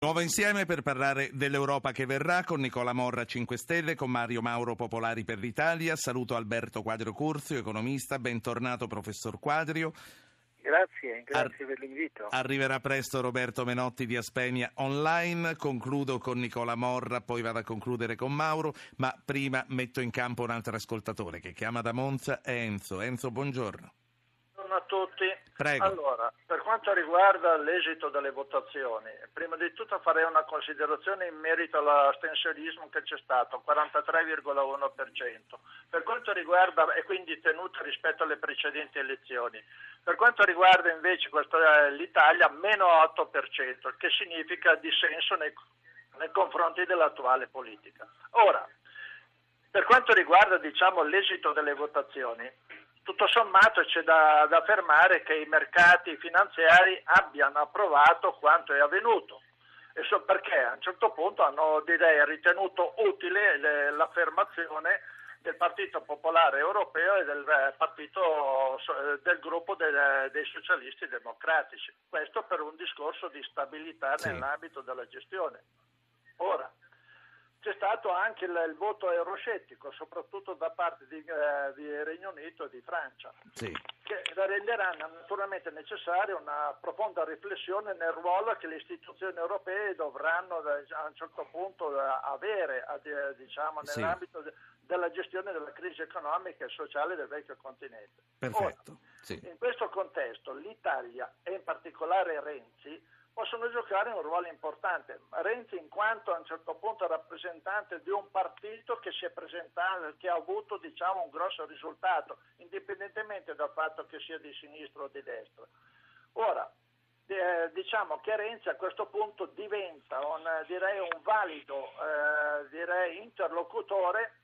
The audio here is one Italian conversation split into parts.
Nuovo insieme per parlare dell'Europa che verrà con Nicola Morra 5 Stelle, con Mario Mauro Popolari per l'Italia. Saluto Alberto Quadrio Curzio, economista. Bentornato professor Quadrio. Grazie, grazie Ar- per l'invito. Arriverà presto Roberto Menotti di Aspenia online. Concludo con Nicola Morra, poi vado a concludere con Mauro, ma prima metto in campo un altro ascoltatore che chiama da Monza, è Enzo. Enzo, buongiorno. Buongiorno a tutti. Prego. Allora, per quanto riguarda l'esito delle votazioni, prima di tutto farei una considerazione in merito all'astensionismo che c'è stato, 43,1%. Per quanto riguarda, e quindi tenuto rispetto alle precedenti elezioni, per quanto riguarda invece questa, l'Italia, meno 8%, che significa dissenso nei, nei confronti dell'attuale politica. Ora, per quanto riguarda diciamo, l'esito delle votazioni, tutto sommato c'è da, da affermare che i mercati finanziari abbiano approvato quanto è avvenuto e so perché a un certo punto hanno direi, ritenuto utile le, l'affermazione del Partito Popolare Europeo e del, eh, partito, eh, del gruppo del, dei socialisti democratici. Questo per un discorso di stabilità sì. nell'ambito della gestione. Ora, c'è stato anche il, il, voto euroscettico, soprattutto da parte di, eh, di Regno Unito e di Francia, sì. che renderà naturalmente necessaria una profonda riflessione nel ruolo che le istituzioni europee dovranno eh, a un certo punto eh, avere eh, diciamo, nell'ambito sì. della gestione della crisi economica e sociale del vecchio continente. Perfetto. Ora, sì. In questo contesto l'Italia e in particolare Renzi possono giocare un ruolo importante. Renzi in quanto a un certo punto rappresentante di un partito che si è presentato, che ha avuto diciamo, un grosso risultato, indipendentemente dal fatto che sia di sinistra o di destra. Ora, eh, diciamo che Renzi a questo punto diventa un, direi, un valido eh, direi, interlocutore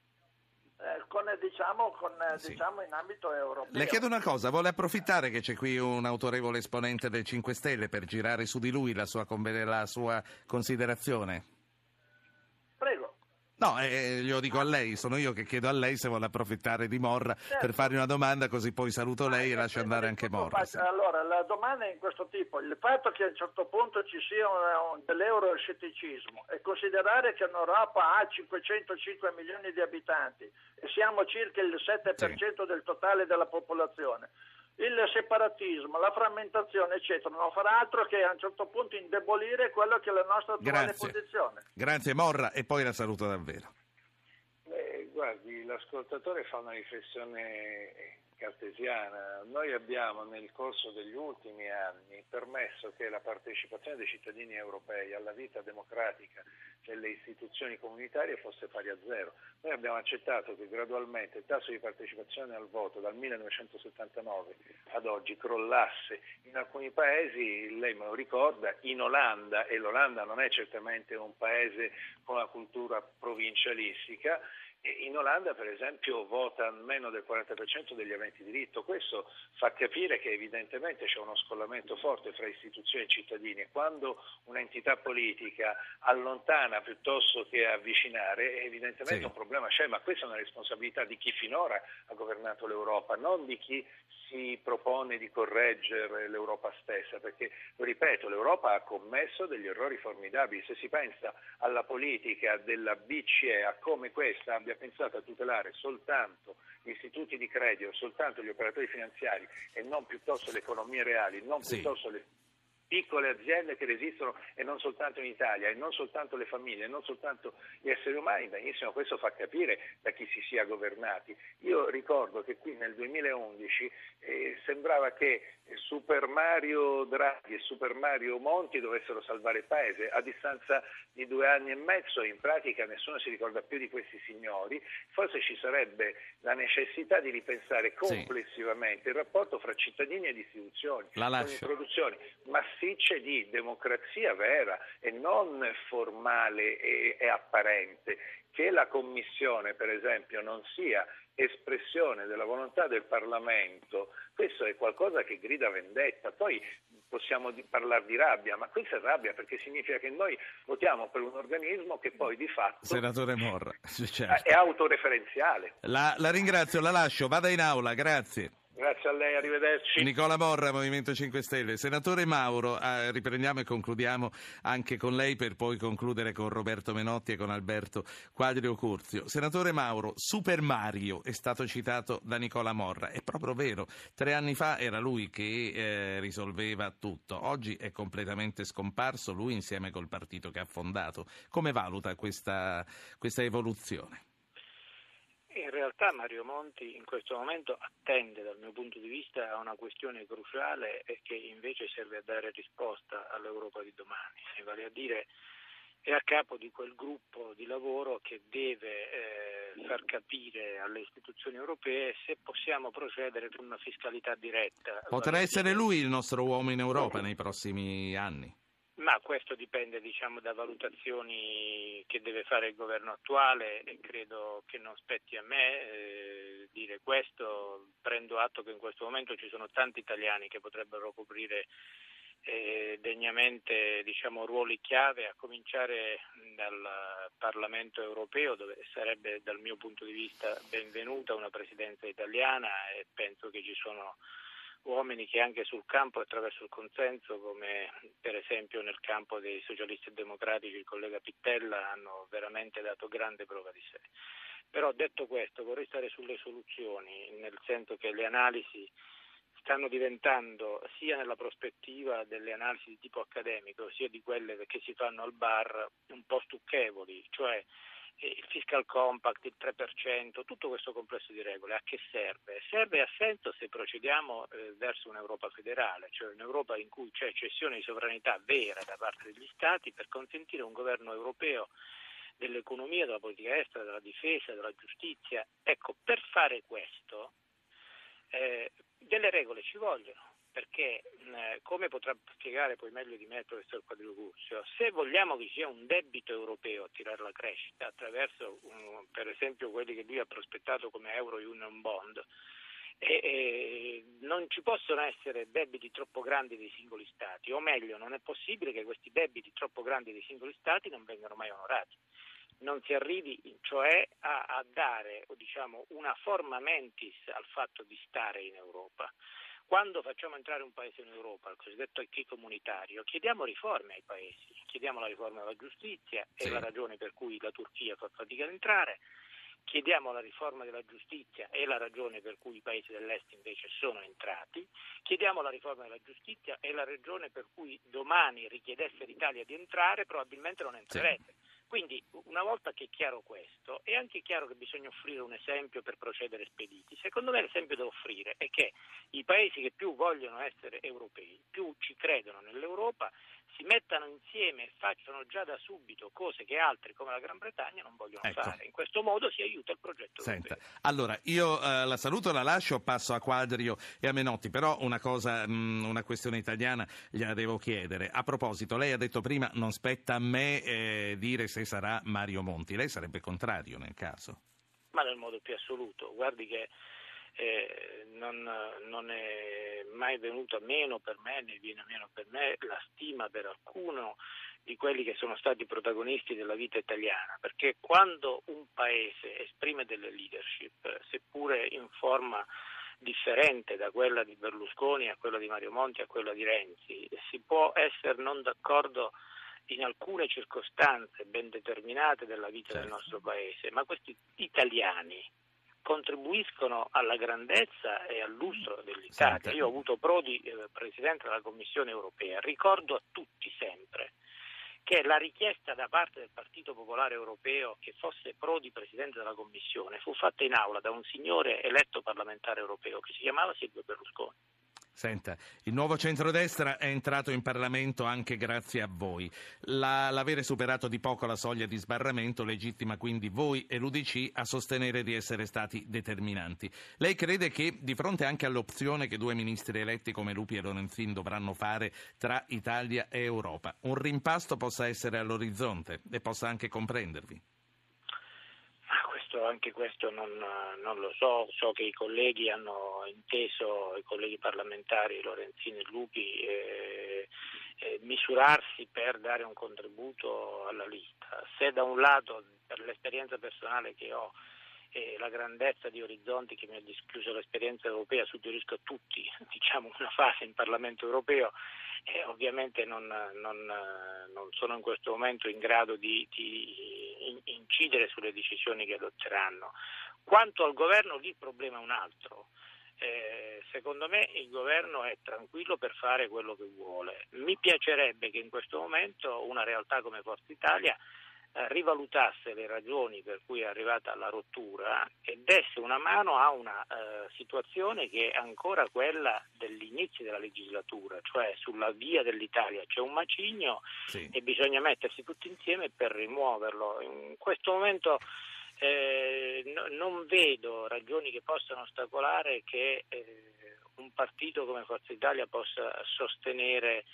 con, diciamo, con, sì. diciamo, in ambito europeo. Le chiedo una cosa, vuole approfittare che c'è qui un autorevole esponente del 5 Stelle per girare su di lui la sua, la sua considerazione? No, eh, glielo dico a lei, sono io che chiedo a lei se vuole approfittare di Morra certo. per fare una domanda, così poi saluto lei e lascio andare anche Morra. Sì. Allora, la domanda è in questo tipo, il fatto che a un certo punto ci sia dell'euroscetticismo e considerare che l'Europa ha 505 milioni di abitanti e siamo circa il 7% sì. del totale della popolazione, il separatismo, la frammentazione, eccetera, non farà altro che a un certo punto indebolire quello che è la nostra attuale Grazie. posizione. Grazie Morra e poi la saluto davvero. Eh, guardi, l'ascoltatore fa una riflessione cartesiana. Noi abbiamo nel corso degli ultimi anni permesso che la partecipazione dei cittadini europei alla vita democratica delle istituzioni comunitarie fosse pari a zero. Noi abbiamo accettato che gradualmente il tasso di partecipazione al voto dal 1979 ad oggi crollasse. In alcuni paesi, lei me lo ricorda, in Olanda, e l'Olanda non è certamente un paese con una cultura provincialistica, in Olanda, per esempio, vota meno del 40% degli aventi diritto. Questo fa capire che evidentemente c'è uno scollamento forte fra istituzioni e cittadini e quando un'entità politica allontana piuttosto che avvicinare, evidentemente sì. un problema c'è, ma questa è una responsabilità di chi finora ha governato l'Europa, non di chi si propone di correggere l'Europa stessa, perché, lo ripeto, l'Europa ha commesso degli errori formidabili. Se si pensa alla politica della BCE, a come questa abbia pensato a tutelare soltanto gli istituti di credito, soltanto gli operatori finanziari e non piuttosto le economie reali, non sì. piuttosto le piccole aziende che resistono e non soltanto in Italia, e non soltanto le famiglie, e non soltanto gli esseri umani, benissimo, questo fa capire da chi si sia governati. Io ricordo che qui nel 2011 eh, sembrava che Super Mario Draghi e Super Mario Monti dovessero salvare il paese. A distanza di due anni e mezzo in pratica nessuno si ricorda più di questi signori, forse ci sarebbe la necessità di ripensare complessivamente sì. il rapporto fra cittadini ed istituzioni, la con introduzioni massicce di democrazia vera e non formale e, e apparente che la Commissione, per esempio, non sia espressione della volontà del Parlamento, questo è qualcosa che grida vendetta. Poi possiamo di parlare di rabbia, ma questa è rabbia perché significa che noi votiamo per un organismo che poi di fatto Senatore Morra, certo. è autoreferenziale. La, la ringrazio, la lascio, vada in aula, grazie. Grazie a lei, arrivederci. Nicola Morra, Movimento 5 Stelle. Senatore Mauro, eh, riprendiamo e concludiamo anche con lei per poi concludere con Roberto Menotti e con Alberto Quadrio Curzio. Senatore Mauro, Super Mario è stato citato da Nicola Morra. È proprio vero, tre anni fa era lui che eh, risolveva tutto. Oggi è completamente scomparso, lui insieme col partito che ha fondato. Come valuta questa, questa evoluzione? In realtà Mario Monti in questo momento attende dal mio punto di vista a una questione cruciale e che invece serve a dare risposta all'Europa di domani, vale a dire è a capo di quel gruppo di lavoro che deve eh, far capire alle istituzioni europee se possiamo procedere con una fiscalità diretta. Potrà essere lui il nostro uomo in Europa nei prossimi anni? Ma questo dipende diciamo, da valutazioni che deve fare il governo attuale e credo che non spetti a me eh, dire questo. Prendo atto che in questo momento ci sono tanti italiani che potrebbero coprire eh, degnamente diciamo, ruoli chiave, a cominciare dal Parlamento europeo dove sarebbe dal mio punto di vista benvenuta una presidenza italiana e penso che ci sono uomini che anche sul campo attraverso il consenso, come per esempio nel campo dei socialisti democratici il collega Pittella, hanno veramente dato grande prova di sé. Però detto questo vorrei stare sulle soluzioni, nel senso che le analisi stanno diventando sia nella prospettiva delle analisi di tipo accademico sia di quelle che si fanno al bar un po' stucchevoli, cioè il fiscal compact, il 3%, tutto questo complesso di regole a che serve? Serve a senso se procediamo eh, verso un'Europa federale, cioè un'Europa in cui c'è cessione di sovranità vera da parte degli Stati per consentire un governo europeo dell'economia, della politica estera, della difesa, della giustizia. Ecco, per fare questo eh, delle regole ci vogliono perché eh, come potrà spiegare poi meglio di me il professor Quadricurzio, se vogliamo che sia un debito europeo a tirare la crescita attraverso um, per esempio quelli che lui ha prospettato come Euro Union Bond, e, e non ci possono essere debiti troppo grandi dei singoli Stati, o meglio non è possibile che questi debiti troppo grandi dei singoli Stati non vengano mai onorati non si arrivi cioè a, a dare diciamo, una forma mentis al fatto di stare in Europa. Quando facciamo entrare un paese in Europa, il cosiddetto acquis comunitario, chiediamo riforme ai paesi, chiediamo la riforma della giustizia, sì. è la ragione per cui la Turchia fa fatica ad entrare, chiediamo la riforma della giustizia, è la ragione per cui i paesi dell'Est invece sono entrati, chiediamo la riforma della giustizia, è la ragione per cui domani richiedesse l'Italia di entrare, probabilmente non entrerebbe. Sì. Quindi una volta che è chiaro questo, è anche chiaro che bisogna offrire un esempio per procedere spediti. Secondo me l'esempio da offrire è che i paesi che più vogliono essere europei, più ci credono nell'Europa, si mettano insieme e facciano già da subito cose che altri come la Gran Bretagna non vogliono ecco. fare. In questo modo si aiuta il progetto Senta. Allora, io eh, la saluto, la lascio, passo a Quadrio e a Menotti, però una cosa, mh, mm, una questione italiana gliela devo chiedere. A proposito, lei ha detto prima non spetta a me eh, dire se sarà Mario Monti, lei sarebbe contrario nel caso? Ma nel modo più assoluto, guardi che eh, non, non, è mai venuto a meno per me, né viene meno per me la stima per alcuno di quelli che sono stati protagonisti della vita italiana, perché quando un paese esprime delle leadership, seppure in forma differente da quella di Berlusconi a quella di Mario Monti a quella di Renzi, si può essere non d'accordo in alcune circostanze ben determinate della vita certo. del nostro paese, ma questi italiani contribuiscono alla grandezza e al lustro dell'Italia. Io ho avuto Prodi eh, Presidente della Commissione europea, ricordo a tutti sempre che la richiesta da parte del Partito Popolare Europeo che fosse Prodi Presidente della Commissione fu fatta in aula da un signore eletto parlamentare europeo che si chiamava Silvio Berlusconi. Senta, il nuovo centrodestra è entrato in Parlamento anche grazie a voi. La, l'avere superato di poco la soglia di sbarramento legittima quindi voi e l'UDC a sostenere di essere stati determinanti. Lei crede che, di fronte anche all'opzione che due ministri eletti come Lupi e Lorenzin dovranno fare tra Italia e Europa, un rimpasto possa essere all'orizzonte e possa anche comprendervi? Questo, anche questo non, non, lo so, so che i colleghi hanno inteso, i colleghi parlamentari Lorenzini e Lupi, eh, eh, misurarsi per dare un contributo alla lista. Se da un lato, per l'esperienza personale che ho, e la grandezza di orizzonti che mi ha dischiuso l'esperienza europea, suggerisco a tutti diciamo, una fase in Parlamento europeo e ovviamente non, non, non, sono in questo momento in grado di, di, incidere sulle decisioni che adotteranno. Quanto al governo lì il problema è un altro. Eh, secondo me il governo è tranquillo per fare quello che vuole. Mi piacerebbe che in questo momento una realtà come Forza Italia eh, rivalutasse le ragioni per cui è arrivata alla rottura e desse una mano a una eh, situazione che è ancora quella dell'inizio della legislatura, cioè sulla via dell'Italia c'è un macigno sì. e bisogna mettersi tutti insieme per rimuoverlo. In questo momento eh, no, non vedo ragioni che possano ostacolare che eh, un partito come Forza Italia possa sostenere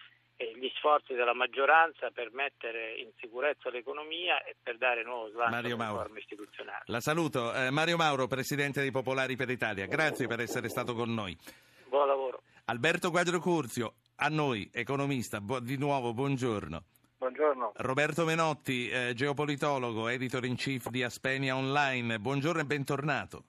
gli sforzi della maggioranza per mettere in sicurezza l'economia e per dare nuovo slancio alle riforme istituzionali. La saluto. Eh, Mario Mauro, Presidente dei Popolari per l'Italia, grazie per essere stato con noi. Buon lavoro. Alberto Quadro Curzio, a noi, economista, bu- di nuovo buongiorno. Buongiorno. Roberto Menotti, eh, geopolitologo, editor in chief di Aspenia Online, buongiorno e bentornato.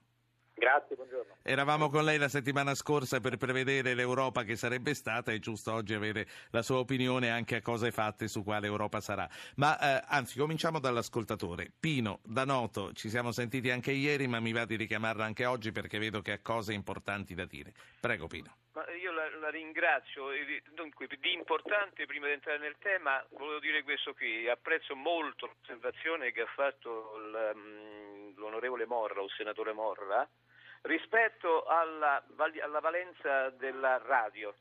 Grazie, buongiorno. Eravamo con lei la settimana scorsa per prevedere l'Europa che sarebbe stata, è giusto oggi avere la sua opinione anche a cose fatte su quale Europa sarà. Ma eh, anzi, cominciamo dall'ascoltatore. Pino, da Noto, ci siamo sentiti anche ieri, ma mi va di richiamarla anche oggi perché vedo che ha cose importanti da dire. Prego Pino. Ma io la, la ringrazio. Dunque, di importante, prima di entrare nel tema, volevo dire questo qui. Apprezzo molto l'osservazione che ha fatto mm, l'onorevole Morra, o il senatore Morra, Rispetto alla, alla valenza della radio,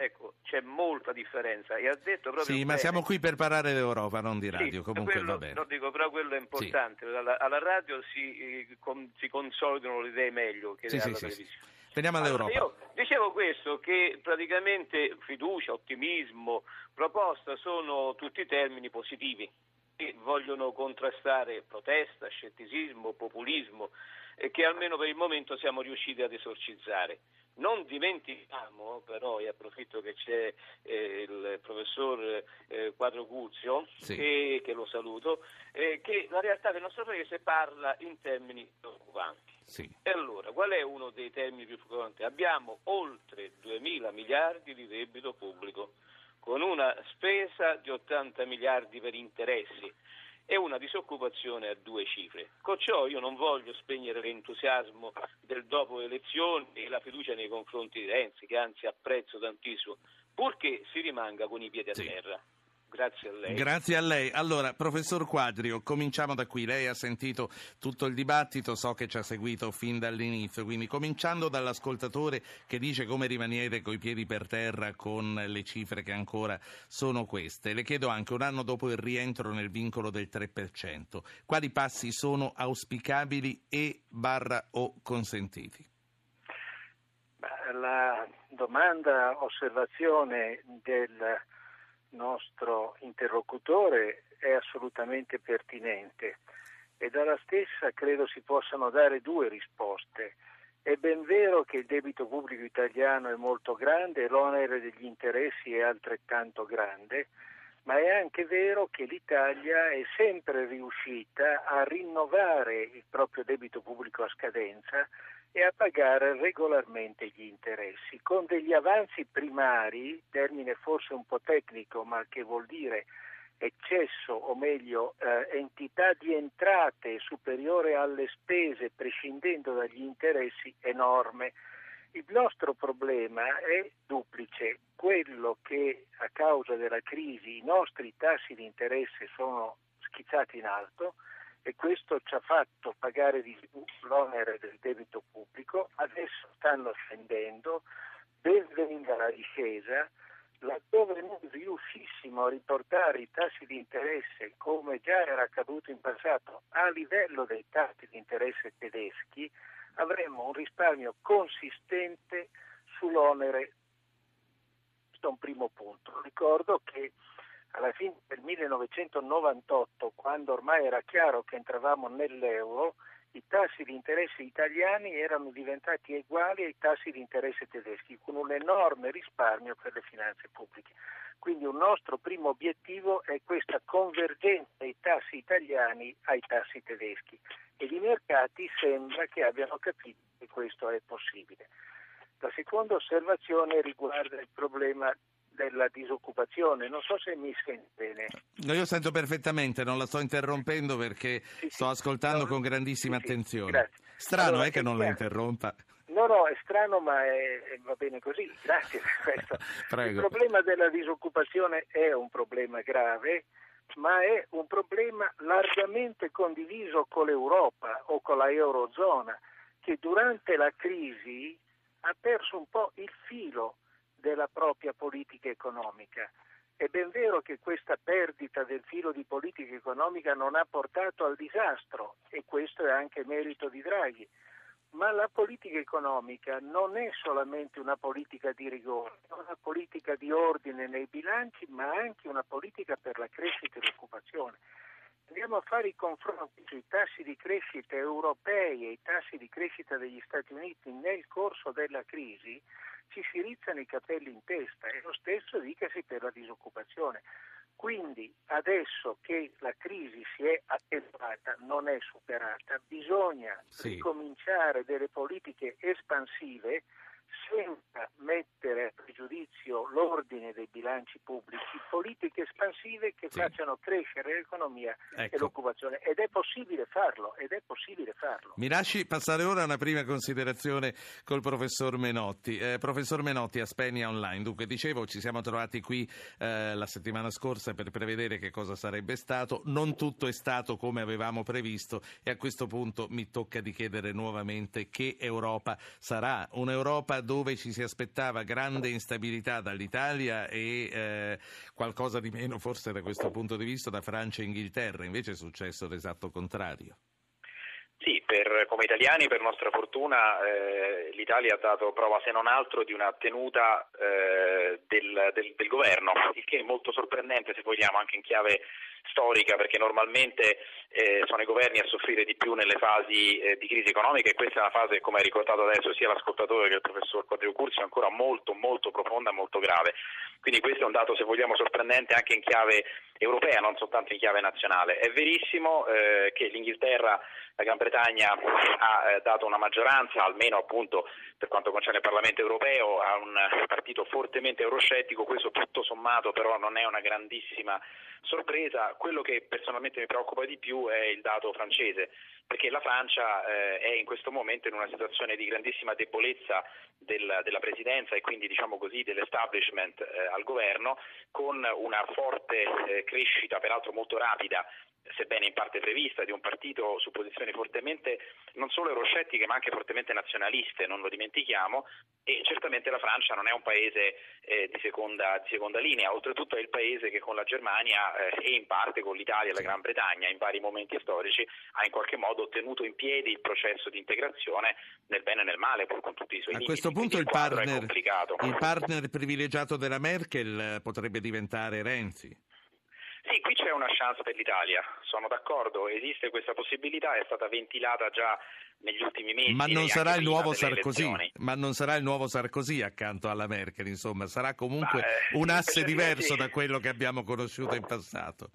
Ecco, c'è molta differenza. E ha detto proprio sì, bene. ma siamo qui per parlare d'Europa, non di radio. Sì, Comunque quello, va bene. No, dico, però quello è importante. Sì. Alla, alla, radio si, eh, con, si, consolidano le idee meglio che sì, alla sì, televisione. Sì. Veniamo all'Europa. Allora, io dicevo questo, che praticamente fiducia, ottimismo, proposta sono tutti termini positivi che vogliono contrastare protesta, scetticismo, populismo e che almeno per il momento siamo riusciti ad esorcizzare. Non dimentichiamo però, e approfitto che c'è eh, il professor eh, Quadro Cuzio, sì. che, che, lo saluto, eh, che la realtà del nostro paese parla in termini preoccupanti. Sì. E allora, qual è uno dei termini più preoccupanti? Abbiamo oltre 2 mila miliardi di debito pubblico, con una spesa di 80 miliardi per interessi e una disoccupazione a due cifre. Con ciò io non voglio spegnere l'entusiasmo del dopo elezioni e la fiducia nei confronti di Renzi, che anzi apprezzo tantissimo, purché si rimanga con i piedi a sì. Grazie a lei. Grazie a lei. Allora, professor Quadrio, cominciamo da qui. Lei ha sentito tutto il dibattito, so che ci ha seguito fin dall'inizio, quindi cominciando dall'ascoltatore che dice come rimanere coi piedi per terra con le cifre che ancora sono queste. Le chiedo anche, un anno dopo il rientro nel vincolo del 3%, quali passi sono auspicabili e barra o consentiti? La domanda, osservazione del nostro interlocutore è assolutamente pertinente e dalla stessa credo si possano dare due risposte. È ben vero che il debito pubblico italiano è molto grande e l'onere degli interessi è altrettanto grande, ma è anche vero che l'Italia è sempre riuscita a rinnovare il proprio debito pubblico a scadenza e a pagare regolarmente gli interessi, con degli avanzi primari, termine forse un po' tecnico ma che vuol dire eccesso o meglio eh, entità di entrate superiore alle spese prescindendo dagli interessi enorme. Il nostro problema è duplice, quello che a causa della crisi i nostri tassi di interesse sono schizzati in alto, e questo ci ha fatto pagare di più l'onere del debito pubblico, adesso stanno scendendo, benvenuta la discesa, laddove noi riuscissimo a riportare i tassi di interesse, come già era accaduto in passato, a livello dei tassi di interesse tedeschi, avremmo un risparmio consistente sull'onere. Questo è un primo punto. Ricordo che alla fine del 1998, quando ormai era chiaro che entravamo nell'euro, i tassi di interesse italiani erano diventati uguali ai tassi di interesse tedeschi, con un enorme risparmio per le finanze pubbliche. Quindi un nostro primo obiettivo è questa convergenza dei tassi italiani ai tassi tedeschi ed i mercati sembra che abbiano capito che questo è possibile. La seconda osservazione riguarda il problema della disoccupazione. Non so se mi sente bene. No, io sento perfettamente, non la sto interrompendo perché sì, sto ascoltando no, con grandissima sì, attenzione. Sì, Strano allora, è che non la interrompa. No, no, è strano, ma è, va bene così. Grazie per questo. Il problema della disoccupazione è un problema grave, ma è un problema largamente condiviso con l'Europa o con la Eurozona, che durante la crisi ha perso un po' il filo della propria politica economica. È ben vero che questa perdita del filo di politica economica non ha portato al disastro e questo è anche merito di Draghi, ma la politica economica non è solamente una politica di rigore, è una politica di ordine nei bilanci, ma anche una politica per la crescita e l'occupazione. Andiamo a fare i confronti sui tassi di crescita europei e i tassi di crescita degli Stati Uniti nel corso della crisi, ci si rizzano i capelli in testa e lo stesso dicasi per la disoccupazione. Quindi adesso che la crisi si è attenuata, non è superata, bisogna sì. ricominciare delle politiche espansive senza mettere a pregiudizio l'ordine dei bilanci pubblici, politiche espansive che sì. facciano crescere l'economia ecco. e l'occupazione ed è possibile farlo, ed è possibile farlo. Mi lasci passare ora a una prima considerazione col professor Menotti. Eh, professor Menotti, Aspenia Online, dunque dicevo ci siamo trovati qui eh, la settimana scorsa per prevedere che cosa sarebbe stato, non tutto è stato come avevamo previsto e a questo punto mi tocca di chiedere nuovamente che Europa sarà, un'Europa dove dove ci si aspettava grande instabilità dall'Italia e eh, qualcosa di meno forse da questo punto di vista da Francia e Inghilterra, invece è successo l'esatto contrario. Sì, per, come italiani per nostra fortuna eh, l'Italia ha dato prova se non altro di una tenuta eh, del, del, del, governo, il che è molto sorprendente se vogliamo anche in chiave storica perché normalmente eh, sono i governi a soffrire di più nelle fasi eh, di crisi economica e questa è una fase, come ha ricordato adesso sia l'ascoltatore che il professor Quadrio Cursi, ancora molto molto profonda, molto grave. Quindi questo è un dato, se vogliamo, sorprendente anche in chiave europea, non soltanto in chiave nazionale. È verissimo eh, che l'Inghilterra, la Gran Bretagna ha eh, dato una maggioranza, almeno appunto per quanto concerne il Parlamento europeo, a un partito fortemente euroscettico, questo tutto sommato però non è una grandissima sorpresa. Quello che personalmente mi preoccupa di più è il dato francese, perché la Francia eh, è in questo momento in una situazione di grandissima debolezza del, della presidenza e quindi diciamo così dell'establishment eh, al governo, con una forte eh, crescita, peraltro molto rapida, sebbene in parte prevista, di un partito su posizioni fortemente non solo euroscettiche ma anche fortemente nazionaliste, non lo dimentichiamo, e certamente la Francia non è un paese eh, di, seconda, di, seconda, linea, oltretutto è il paese che con la Germania eh, e in parte con l'Italia e la Gran Bretagna in vari momenti storici ha in qualche modo tenuto in piedi il processo di integrazione nel bene e nel male, pur con tutti i suoi A limiti. questo punto il, il, partner, il partner privilegiato della Merkel potrebbe diventare Renzi. Sì, qui c'è una chance per l'Italia, sono d'accordo, esiste questa possibilità, è stata ventilata già negli ultimi mesi. Ma non sarà il nuovo Sarkozy, ma non sarà il nuovo Sarkozy accanto alla Merkel, insomma, sarà comunque ma, eh, un asse diverso da quello che abbiamo conosciuto in passato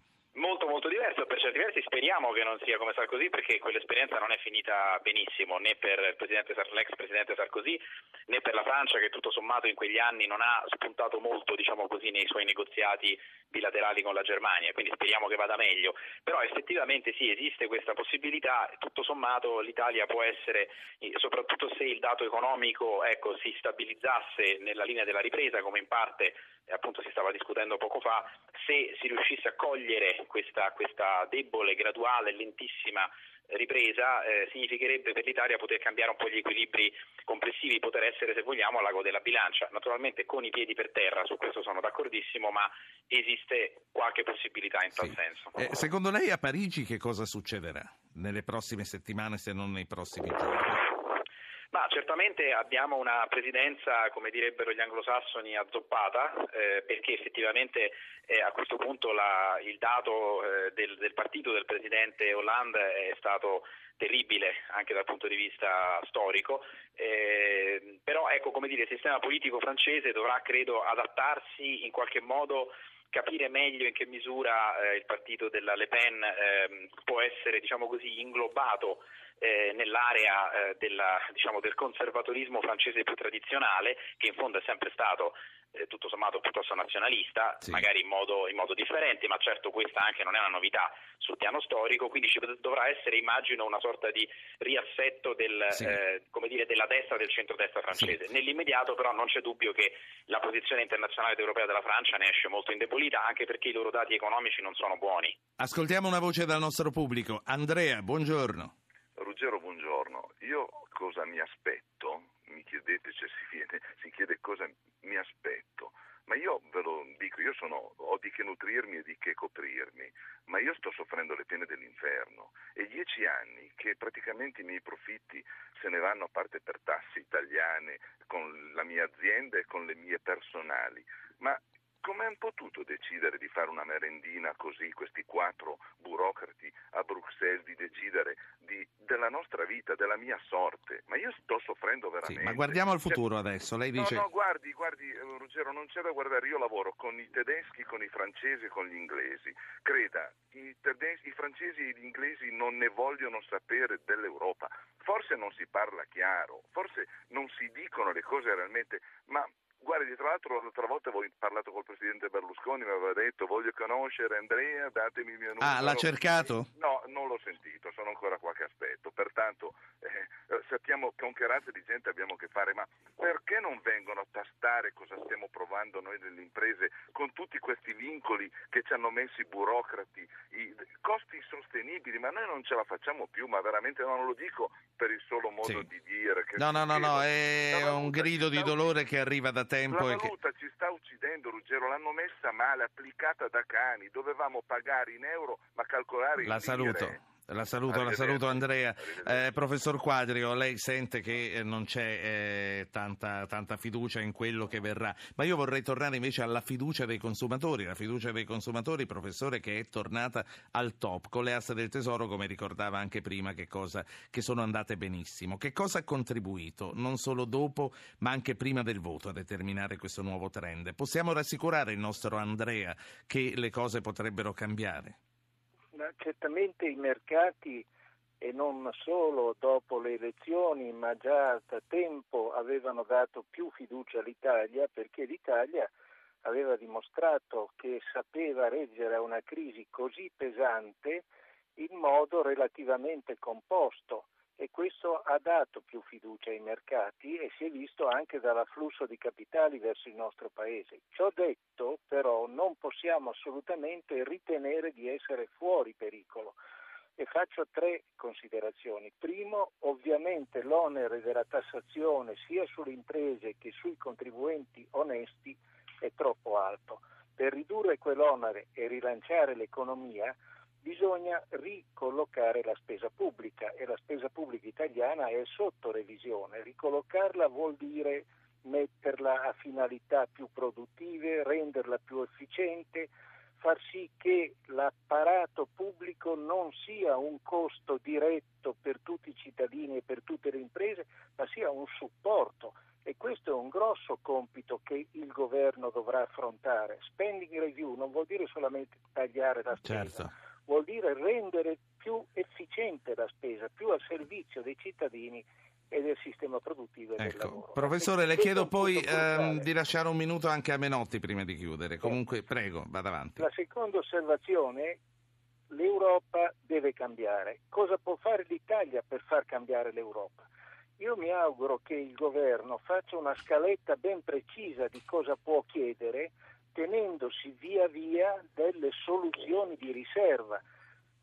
certi versi speriamo che non sia come Sarkozy perché quell'esperienza non è finita benissimo né per presidente, l'ex presidente Sarkozy né per la Francia che tutto sommato in quegli anni non ha spuntato molto diciamo così, nei suoi negoziati bilaterali con la Germania, quindi speriamo che vada meglio, però effettivamente sì esiste questa possibilità, tutto sommato l'Italia può essere, soprattutto se il dato economico ecco, si stabilizzasse nella linea della ripresa come in parte appunto si stava discutendo poco fa, se si riuscisse a cogliere questa, questa debole, graduale, lentissima ripresa eh, significherebbe per l'Italia poter cambiare un po' gli equilibri complessivi, poter essere se vogliamo al lago della bilancia, naturalmente con i piedi per terra, su questo sono d'accordissimo, ma esiste qualche possibilità in tal sì. senso. Eh, secondo lei a Parigi che cosa succederà nelle prossime settimane se non nei prossimi giorni? Ma certamente abbiamo una presidenza, come direbbero gli anglosassoni, azzoppata, eh, perché effettivamente eh, a questo punto la, il dato eh, del, del, partito del presidente Hollande è stato terribile anche dal punto di vista storico, eh, però ecco come dire il sistema politico francese dovrà credo adattarsi in qualche modo capire meglio in che misura eh, il partito della Le Pen eh, può essere diciamo così, inglobato eh, nell'area eh, della, diciamo, del conservatorismo francese più tradizionale, che in fondo è sempre stato eh, tutto sommato piuttosto nazionalista, sì. magari in modo, in modo, differente, ma certo questa anche non è una novità sul piano storico, quindi ci dovrà essere, immagino, una sorta di riassetto del, sì. eh, dire, della destra del centro-destra francese. Sì. Nell'immediato però non c'è dubbio che la posizione internazionale ed europea della Francia ne esce molto indebolita, anche perché i loro dati economici non sono buoni. Ascoltiamo una voce dal nostro pubblico. Andrea, buongiorno. Ruggero, buongiorno. Io cosa mi aspetto? Mi chiedete, cioè si, viene, si chiede cosa mi aspetto. Ma io ve lo dico, io sono, ho di che nutrirmi e di che coprirmi, ma io sto soffrendo le pene dell'inferno e dieci anni che praticamente i miei profitti se ne vanno a parte per tasse italiane con la mia azienda e con le mie personali, ma come hanno potuto decidere di fare una merendina così, questi quattro burocrati a Bruxelles, di decidere di, della nostra vita, della mia sorte? Ma io sto soffrendo veramente. Sì, ma guardiamo al futuro cioè, adesso, lei dice... No, no, guardi, guardi, eh, Ruggero, non c'è da guardare, io lavoro con i tedeschi, con i francesi con gli inglesi. Creda, i, tedeschi, i francesi e gli inglesi non ne vogliono sapere dell'Europa. Forse non si parla chiaro, forse non si dicono le cose realmente, ma Guardi, tra l'altro l'altra volta ho parlato col presidente Berlusconi, mi aveva detto voglio conoscere Andrea, datemi il mio numero. Ah, l'ha cercato? No, non l'ho sentito, sono ancora qua che aspetto. Pertanto eh, sappiamo con che razza di gente abbiamo a che fare, ma perché non vengono a tastare cosa stiamo provando noi nelle imprese con tutti questi vincoli che ci hanno messo i burocrati, i costi insostenibili, ma noi non ce la facciamo più, ma veramente no, non lo dico per il solo modo sì. di dire. Che no, no, no, no, è un grido di dolore che arriva da te tempo. La valuta che... ci sta uccidendo, Ruggero, l'hanno messa male, applicata da cani, dovevamo pagare in euro ma calcolare in La saluto. La saluto, la saluto Andrea. Eh, professor Quadrio, lei sente che eh, non c'è eh, tanta, tanta, fiducia in quello che verrà, ma io vorrei tornare invece alla fiducia dei consumatori, la fiducia dei consumatori, professore, che è tornata al top con le aste del tesoro, come ricordava anche prima, che, cosa, che sono andate benissimo. Che cosa ha contribuito, non solo dopo, ma anche prima del voto, a determinare questo nuovo trend? Possiamo rassicurare il nostro Andrea che le cose potrebbero cambiare? Certamente i mercati e non solo dopo le elezioni, ma già da tempo avevano dato più fiducia all'Italia perché l'Italia aveva dimostrato che sapeva reggere a una crisi così pesante in modo relativamente composto e questo ha dato più fiducia ai mercati e si è visto anche dall'afflusso di capitali verso il nostro paese. Ciò detto, però, non possiamo assolutamente ritenere di essere fuori pericolo e faccio tre considerazioni. Primo, ovviamente l'onere della tassazione sia sulle imprese che sui contribuenti onesti è troppo alto. Per ridurre quell'onere e rilanciare l'economia bisogna ricollocare la spesa pubblica e la spesa pubblica italiana è sotto revisione. Ricollocarla vuol dire metterla a finalità più produttive, renderla più efficiente, far sì che l'apparato pubblico non sia un costo diretto per tutti i cittadini e per tutte le imprese, ma sia un supporto. E questo è un grosso compito che il governo dovrà affrontare. Spending review non vuol dire solamente tagliare la spesa. Certo vuol dire rendere più efficiente la spesa, più al servizio dei cittadini e del sistema produttivo e ecco. del lavoro. Professore, le chiedo poi ehm, di lasciare un minuto anche a Menotti prima di chiudere. Comunque, prego, vada avanti. La seconda osservazione, l'Europa deve cambiare. Cosa può fare l'Italia per far cambiare l'Europa? Io mi auguro che il governo faccia una scaletta ben precisa di cosa può chiedere tenendosi via via delle soluzioni di riserva.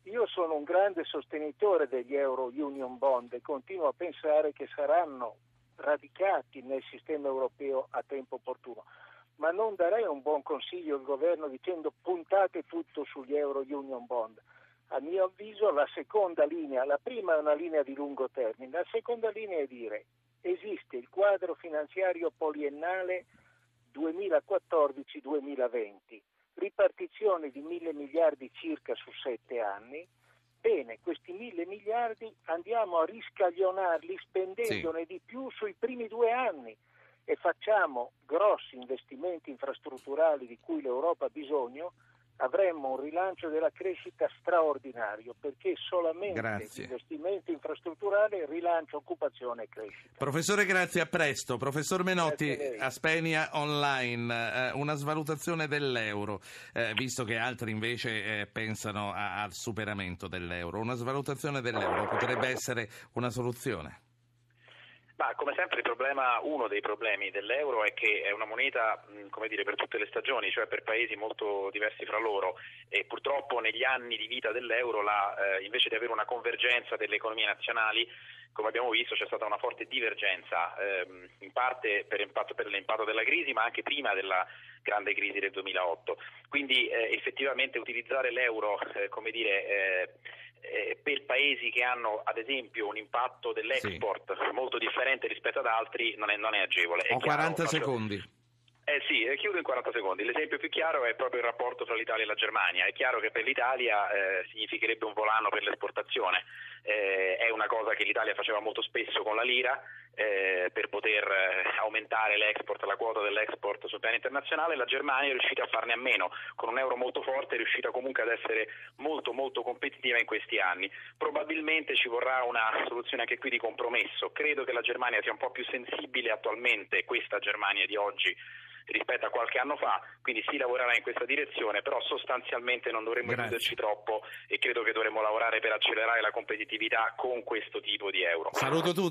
Io sono un grande sostenitore degli Euro Union Bond e continuo a pensare che saranno radicati nel sistema europeo a tempo opportuno, ma non darei un buon consiglio al governo dicendo puntate tutto sugli Euro Union Bond. A mio avviso la seconda linea, la prima è una linea di lungo termine, la seconda linea è dire esiste il quadro finanziario poliennale 2014-2020, ripartizione di mille miliardi circa su sette anni. Bene, questi mille miliardi andiamo a riscaglionarli spendendone sì. di più sui primi due anni e facciamo grossi investimenti infrastrutturali di cui l'Europa ha bisogno, avremmo un rilancio della crescita straordinario perché solamente Grazie. investimenti infrastrutturali rilancio occupazione e crescita. Professore, grazie, a presto. Professor Menotti, a lei. Aspenia Online, eh, una svalutazione dell'euro, eh, visto che altri invece eh, pensano a- al superamento dell'euro. Una svalutazione dell'euro potrebbe essere una soluzione? Ma come sempre problema, uno dei problemi dell'euro è che è una moneta, dire, per tutte le stagioni, cioè per paesi molto diversi fra loro e purtroppo negli anni di vita dell'euro la, eh, invece di avere una convergenza delle economie nazionali, come abbiamo visto c'è stata una forte divergenza, ehm, in parte per, impatto, per l'impatto della crisi, ma anche prima della grande crisi del 2008. Quindi eh, effettivamente utilizzare l'euro, eh, come dire, eh, paesi che hanno ad esempio un impatto dell'export molto differente rispetto ad altri non è, non è agevole. È Ho chiaro, 40 faccio- secondi. eh sì, eh, chiudo in 40 secondi. L'esempio più chiaro è proprio il rapporto tra l'Italia e la Germania. È chiaro che per l'Italia eh, significherebbe un volano per l'esportazione. Eh, è una cosa che l'Italia faceva molto spesso con la lira eh, per poter eh, aumentare l'export, la quota dell'export sul piano internazionale. La Germania è riuscita a farne a meno. Con un euro molto forte è riuscita comunque ad essere molto molto competitiva in questi anni. Probabilmente ci vorrà una soluzione anche qui di compromesso. Credo che la Germania sia un po' più sensibile attualmente, questa Germania di oggi rispetto a qualche anno fa, quindi si lavorerà in questa direzione, però sostanzialmente non dovremmo illuderci troppo e credo che dovremmo lavorare per accelerare la competitività con questo tipo di euro. Saluto tutti.